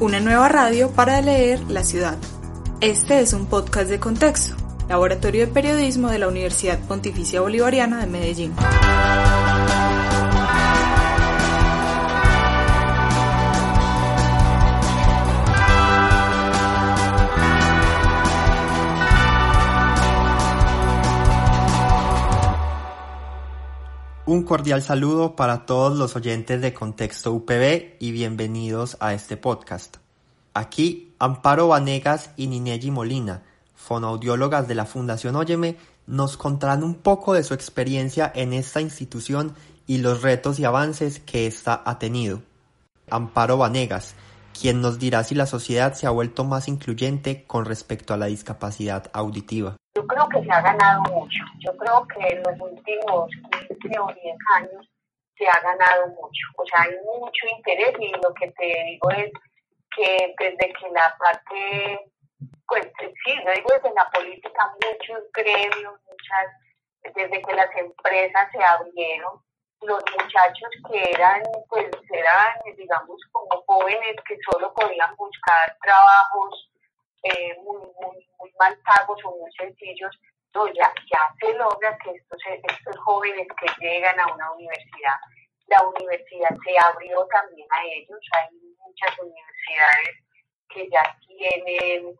Una nueva radio para leer la ciudad. Este es un podcast de contexto, Laboratorio de Periodismo de la Universidad Pontificia Bolivariana de Medellín. Un cordial saludo para todos los oyentes de Contexto UPB y bienvenidos a este podcast. Aquí Amparo Vanegas y Ninelli Molina, fonoaudiólogas de la Fundación Óyeme, nos contarán un poco de su experiencia en esta institución y los retos y avances que ésta ha tenido. Amparo Vanegas, quien nos dirá si la sociedad se ha vuelto más incluyente con respecto a la discapacidad auditiva. Yo creo que se ha ganado mucho. Yo creo que en los últimos 15 o 10 años se ha ganado mucho. O sea, hay mucho interés y lo que te digo es que desde que la parte, pues sí, yo digo desde la política, muchos gremios, muchas, desde que las empresas se abrieron, los muchachos que eran, pues eran, digamos, como jóvenes que solo podían buscar trabajos eh, muy, muy, muy mal pagos o muy sencillos, no, ya, ya se logra que estos, estos jóvenes que llegan a una universidad, la universidad se abrió también a ellos, hay muchas universidades que ya tienen,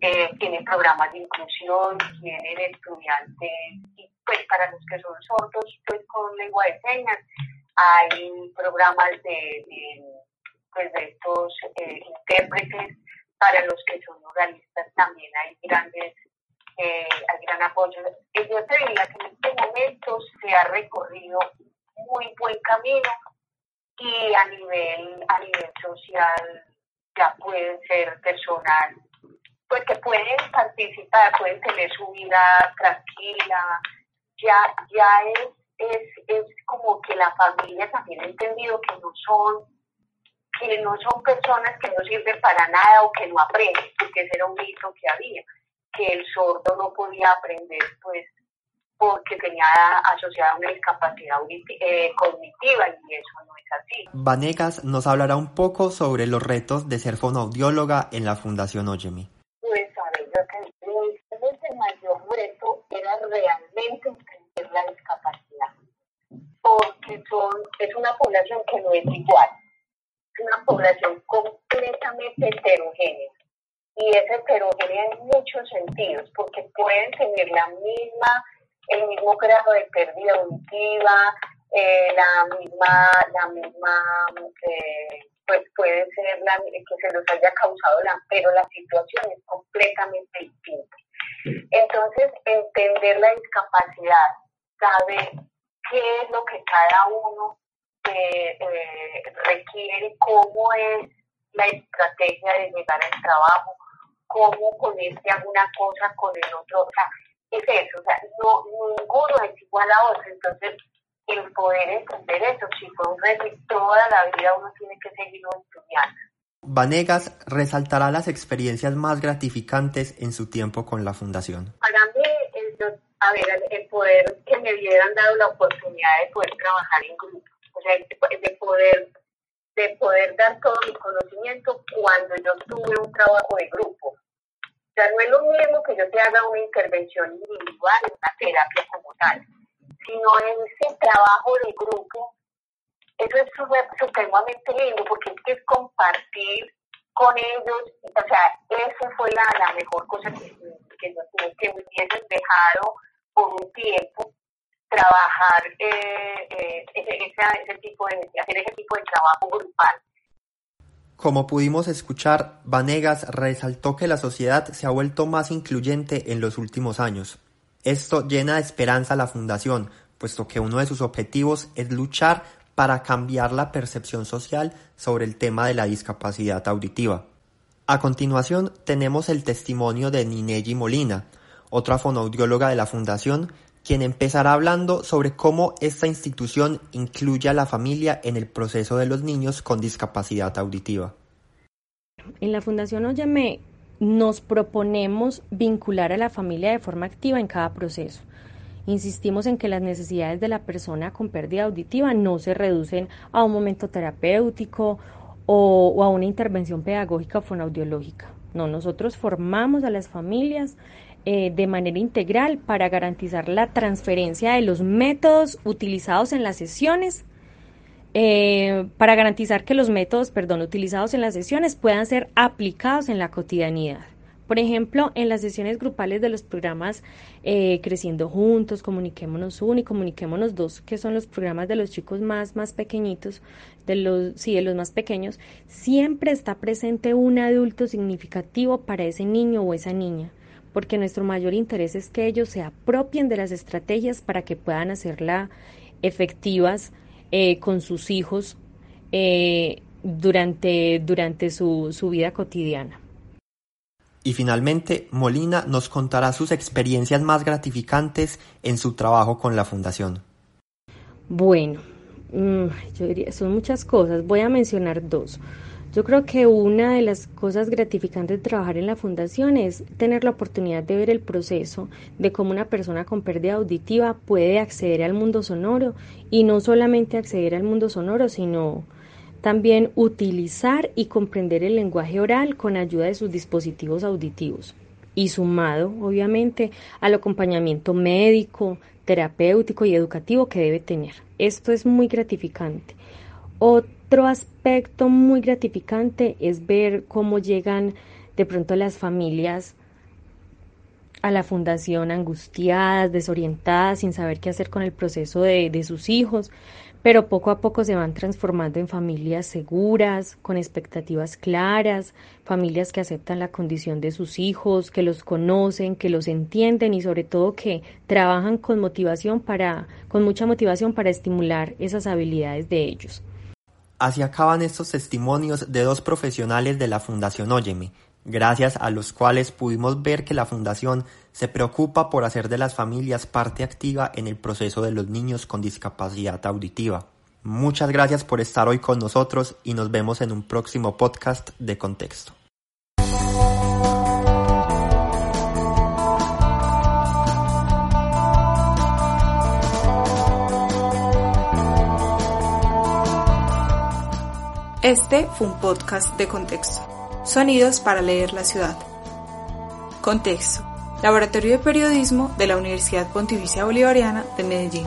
eh, tienen programas de inclusión, tienen estudiantes, y pues para los que son sordos, pues con lengua de señas, hay programas de, pues de estos eh, intérpretes para los que son organistas también hay grandes eh, hay gran apoyo. Yo te diría que en este momento se ha recorrido muy buen camino y a nivel, a nivel social ya pueden ser personas pues que pueden participar, pueden tener su vida tranquila, ya, ya es, es, es como que la familia también ha entendido que no son que no son personas que no sirven para nada o que no aprenden, porque ese era un mito que había, que el sordo no podía aprender, pues porque tenía asociada una discapacidad eh, cognitiva y eso no es así. Vanegas nos hablará un poco sobre los retos de ser fonoaudióloga en la Fundación Óyeme. Pues a ver, yo que el mayor reto era realmente entender la discapacidad, porque son, es una población que no es igual heterogénea. Y es heterogénea en muchos sentidos, porque pueden tener la misma, el mismo grado de pérdida auditiva, eh, la misma, la misma eh, pues puede ser la, que se los haya causado la, pero la situación es completamente distinta. Entonces, entender la discapacidad, saber qué es lo que cada uno eh, requiere, cómo es la estrategia de llegar al trabajo, cómo con este alguna cosa con el otro, o sea, es eso, o sea, no, ninguno es igual a otro, entonces el poder entender eso, si fue un reto toda la vida uno tiene que seguirlo estudiando. Vanegas resaltará las experiencias más gratificantes en su tiempo con la fundación. Para mí, el, a ver, el poder que me hubieran dado la oportunidad de poder trabajar en grupo o sea, de poder, de poder dar todo mi conocimiento cuando yo tuve un trabajo de grupo. Sea, no es lo mismo que yo te haga una intervención individual, una terapia como tal, sino ese trabajo de grupo, eso es supremamente lindo porque es que es compartir con ellos, o sea, eso fue la, mejor cosa que, que, que me hubiesen dejado por un tiempo trabajar eh, eh, ese, tipo de, hacer ese tipo de trabajo grupal. Como pudimos escuchar, Vanegas resaltó que la sociedad se ha vuelto más incluyente en los últimos años. Esto llena de esperanza a la Fundación, puesto que uno de sus objetivos es luchar para cambiar la percepción social sobre el tema de la discapacidad auditiva. A continuación tenemos el testimonio de Nineji Molina, otra fonoaudióloga de la Fundación, quien empezará hablando sobre cómo esta institución incluye a la familia en el proceso de los niños con discapacidad auditiva. En la Fundación Óyeme nos proponemos vincular a la familia de forma activa en cada proceso. Insistimos en que las necesidades de la persona con pérdida auditiva no se reducen a un momento terapéutico o, a una intervención pedagógica o fonoaudiológica. No, nosotros formamos a las familias eh, de manera integral para garantizar la transferencia de los métodos utilizados en las sesiones, eh, para garantizar que los métodos, perdón, utilizados en las sesiones puedan ser aplicados en la cotidianidad. Por ejemplo, en las sesiones grupales de los programas eh, Creciendo Juntos, Comuniquémonos Uno y Comuniquémonos Dos, que son los programas de los chicos más, más pequeñitos, de los, sí, de los más pequeños, siempre está presente un adulto significativo para ese niño o esa niña porque nuestro mayor interés es que ellos se apropien de las estrategias para que puedan hacerla efectivas eh, con sus hijos eh, durante, durante su, su vida cotidiana. Y finalmente, Molina nos contará sus experiencias más gratificantes en su trabajo con la Fundación. Bueno, mm, yo diría, son muchas cosas. Voy a mencionar dos. Yo creo que una de las cosas gratificantes de trabajar en la fundación es tener la oportunidad de ver el proceso de cómo una persona con pérdida auditiva puede acceder al mundo sonoro y no solamente acceder al mundo sonoro, sino también utilizar y comprender el lenguaje oral con ayuda de sus dispositivos auditivos y sumado, obviamente, al acompañamiento médico, terapéutico y educativo que debe tener. Esto es muy gratificante. Otro aspecto muy gratificante es ver cómo llegan de pronto las familias a la fundación angustiadas, desorientadas, sin saber qué hacer con el proceso de, de, sus hijos, pero poco a poco se van transformando en familias seguras, con expectativas claras, familias que aceptan la condición de sus hijos, que los conocen, que los entienden y sobre todo que trabajan con motivación para, con mucha motivación para estimular esas habilidades de ellos. Así acaban estos testimonios de dos profesionales de la Fundación Óyeme, gracias a los cuales pudimos ver que la Fundación se preocupa por hacer de las familias parte activa en el proceso de los niños con discapacidad auditiva. Muchas gracias por estar hoy con nosotros y nos vemos en un próximo podcast de Contexto. Este fue un podcast de contexto. Sonidos para leer la ciudad. Contexto. Laboratorio de Periodismo de la Universidad Pontificia Bolivariana de Medellín.